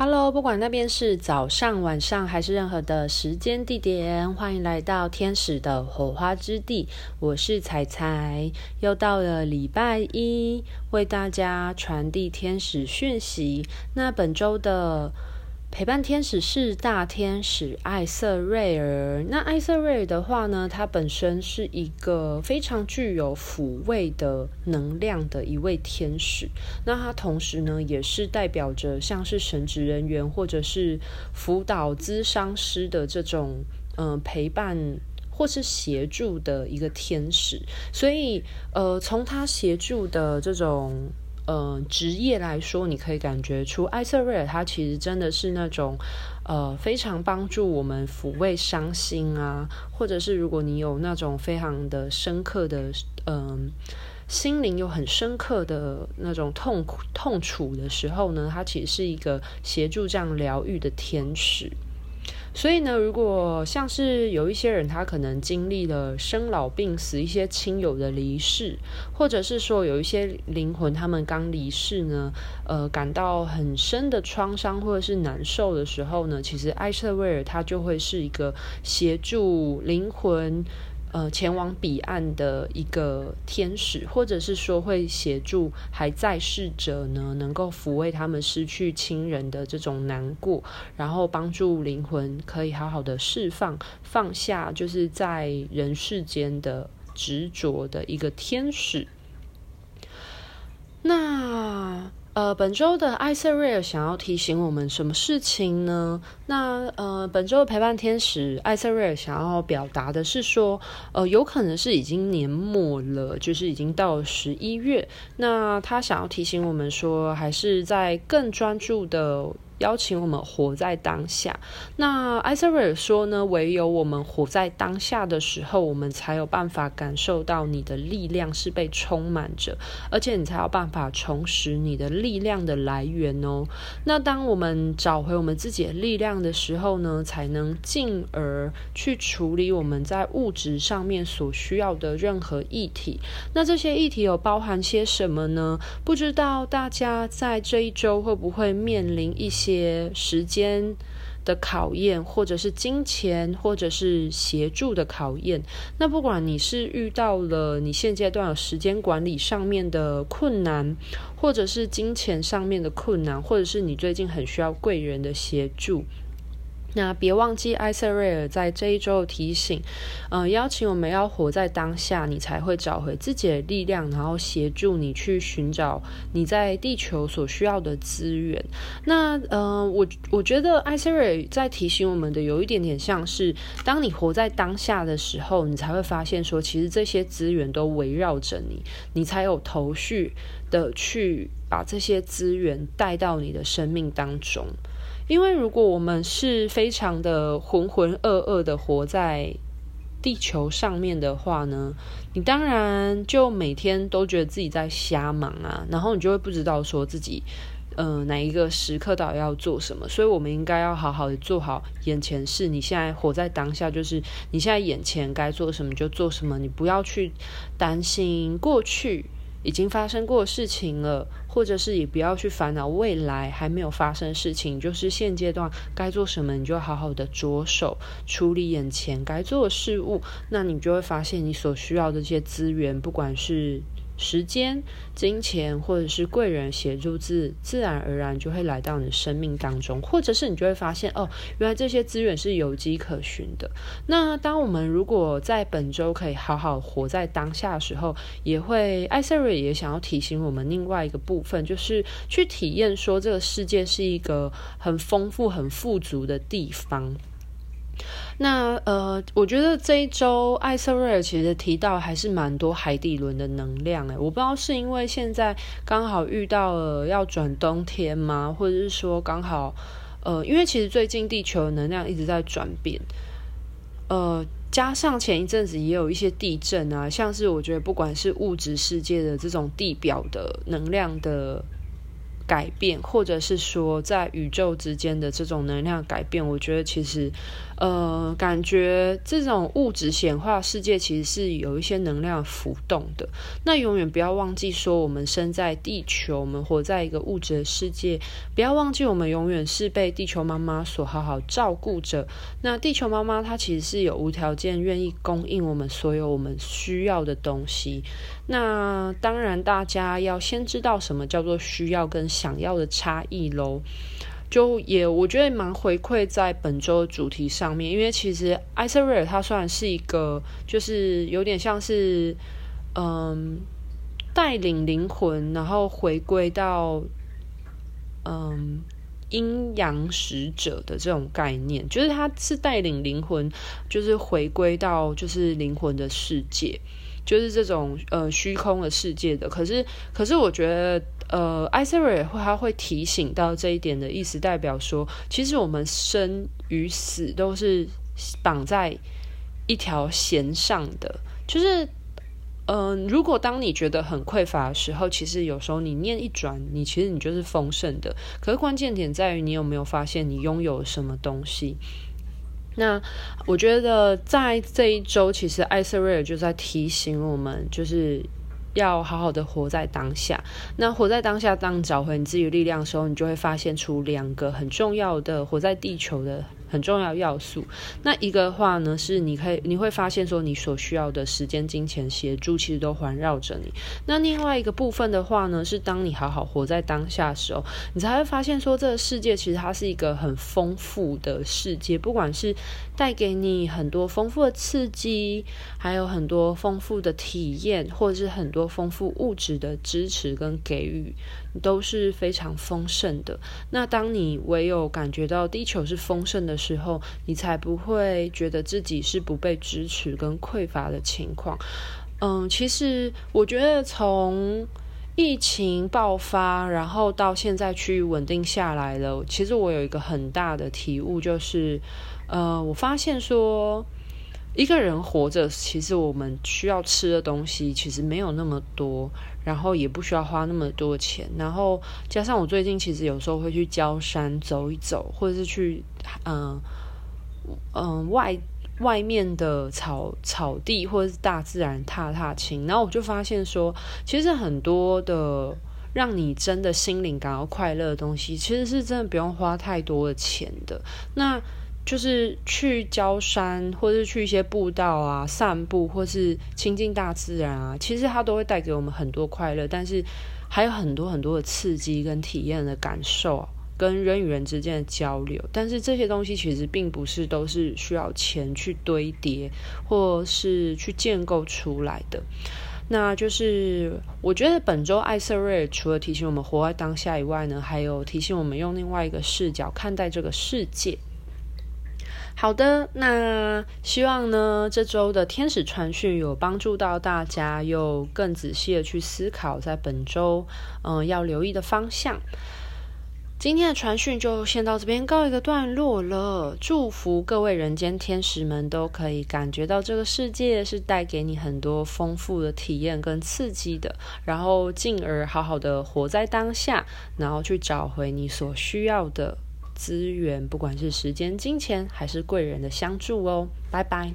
Hello，不管那边是早上、晚上还是任何的时间地点，欢迎来到天使的火花之地。我是彩彩，又到了礼拜一，为大家传递天使讯息。那本周的。陪伴天使是大天使艾瑟瑞尔。那艾瑟瑞尔的话呢，他本身是一个非常具有抚慰的能量的一位天使。那他同时呢，也是代表着像是神职人员或者是辅导咨商师的这种嗯、陪伴或是协助的一个天使。所以呃，从他协助的这种。呃，职业来说，你可以感觉出艾瑟瑞尔他其实真的是那种，呃，非常帮助我们抚慰伤心啊，或者是如果你有那种非常的深刻的，嗯、心灵有很深刻的那种痛苦痛楚的时候呢，他其实是一个协助这样疗愈的天使。所以呢，如果像是有一些人，他可能经历了生老病死，一些亲友的离世，或者是说有一些灵魂他们刚离世呢，呃，感到很深的创伤或者是难受的时候呢，其实艾瑟威尔他就会是一个协助灵魂。呃，前往彼岸的一个天使，或者是说会协助还在世者呢，能够抚慰他们失去亲人的这种难过，然后帮助灵魂可以好好的释放、放下，就是在人世间的执着的一个天使。那。呃，本周的艾瑟瑞尔想要提醒我们什么事情呢？那呃，本周的陪伴天使艾瑟瑞尔想要表达的是说，呃，有可能是已经年末了，就是已经到十一月。那他想要提醒我们说，还是在更专注的。邀请我们活在当下。那艾瑟瑞尔说呢，唯有我们活在当下的时候，我们才有办法感受到你的力量是被充满着，而且你才有办法重拾你的力量的来源哦。那当我们找回我们自己的力量的时候呢，才能进而去处理我们在物质上面所需要的任何议题。那这些议题有包含些什么呢？不知道大家在这一周会不会面临一些。些时间的考验，或者是金钱，或者是协助的考验。那不管你是遇到了你现阶段有时间管理上面的困难，或者是金钱上面的困难，或者是你最近很需要贵人的协助。那别忘记艾瑟瑞尔在这一周的提醒，呃，邀请我们要活在当下，你才会找回自己的力量，然后协助你去寻找你在地球所需要的资源。那呃，我我觉得艾瑟瑞尔在提醒我们的有一点点像是，当你活在当下的时候，你才会发现说，其实这些资源都围绕着你，你才有头绪的去把这些资源带到你的生命当中。因为如果我们是非常的浑浑噩噩的活在地球上面的话呢，你当然就每天都觉得自己在瞎忙啊，然后你就会不知道说自己，呃，哪一个时刻到底要做什么。所以，我们应该要好好的做好眼前事。你现在活在当下，就是你现在眼前该做什么就做什么，你不要去担心过去。已经发生过事情了，或者是也不要去烦恼未来还没有发生的事情，就是现阶段该做什么，你就好好的着手处理眼前该做的事物，那你就会发现你所需要的这些资源，不管是。时间、金钱，或者是贵人协助自，自然而然就会来到你的生命当中，或者是你就会发现，哦，原来这些资源是有迹可循的。那当我们如果在本周可以好好活在当下的时候，也会艾瑟瑞也想要提醒我们另外一个部分，就是去体验说这个世界是一个很丰富、很富足的地方。那呃，我觉得这一周艾瑟瑞尔其实提到还是蛮多海底轮的能量诶，我不知道是因为现在刚好遇到了要转冬天吗？或者是说刚好呃，因为其实最近地球的能量一直在转变，呃，加上前一阵子也有一些地震啊，像是我觉得不管是物质世界的这种地表的能量的。改变，或者是说在宇宙之间的这种能量改变，我觉得其实，呃，感觉这种物质显化世界其实是有一些能量浮动的。那永远不要忘记说，我们生在地球，我们活在一个物质的世界，不要忘记我们永远是被地球妈妈所好好照顾着。那地球妈妈她其实是有无条件愿意供应我们所有我们需要的东西。那当然，大家要先知道什么叫做需要跟想要的差异喽。就也我觉得蛮回馈在本周的主题上面，因为其实艾瑟瑞尔他虽然是一个，就是有点像是嗯带领灵魂，然后回归到嗯阴阳使者的这种概念，就是他是带领灵魂，就是回归到就是灵魂的世界。就是这种呃虚空的世界的，可是可是我觉得呃艾瑟瑞尔他会提醒到这一点的意思，代表说其实我们生与死都是绑在一条弦上的。就是嗯、如果当你觉得很匮乏的时候，其实有时候你念一转，你其实你就是丰盛的。可是关键点在于你有没有发现你拥有什么东西。那我觉得在这一周，其实艾瑟瑞尔就在提醒我们，就是要好好的活在当下。那活在当下，当你找回你自己力量的时候，你就会发现出两个很重要的活在地球的。很重要要素。那一个的话呢，是你可以你会发现说，你所需要的时间、金钱、协助，其实都环绕着你。那另外一个部分的话呢，是当你好好活在当下的时候，你才会发现说，这个世界其实它是一个很丰富的世界，不管是带给你很多丰富的刺激，还有很多丰富的体验，或者是很多多丰富物质的支持跟给予，都是非常丰盛的。那当你唯有感觉到地球是丰盛的时候，你才不会觉得自己是不被支持跟匮乏的情况。嗯，其实我觉得从疫情爆发，然后到现在趋于稳定下来了，其实我有一个很大的体悟，就是，呃，我发现说。一个人活着，其实我们需要吃的东西其实没有那么多，然后也不需要花那么多钱，然后加上我最近其实有时候会去郊山走一走，或者是去嗯嗯、外外面的草草地或者是大自然踏踏青，然后我就发现说，其实很多的让你真的心灵感到快乐的东西，其实是真的不用花太多的钱的。那就是去郊山，或是去一些步道啊，散步，或是亲近大自然啊，其实它都会带给我们很多快乐，但是还有很多很多的刺激跟体验的感受，跟人与人之间的交流。但是这些东西其实并不是都是需要钱去堆叠，或是去建构出来的。那就是我觉得本周艾瑟瑞除了提醒我们活在当下以外呢，还有提醒我们用另外一个视角看待这个世界。好的，那希望呢，这周的天使传讯有帮助到大家，又更仔细的去思考在本周嗯、要留意的方向。今天的传讯就先到这边告一个段落了。祝福各位人间天使们都可以感觉到这个世界是带给你很多丰富的体验跟刺激的，然后进而好好的活在当下，然后去找回你所需要的资源，不管是时间、金钱，还是贵人的相助哦。拜拜。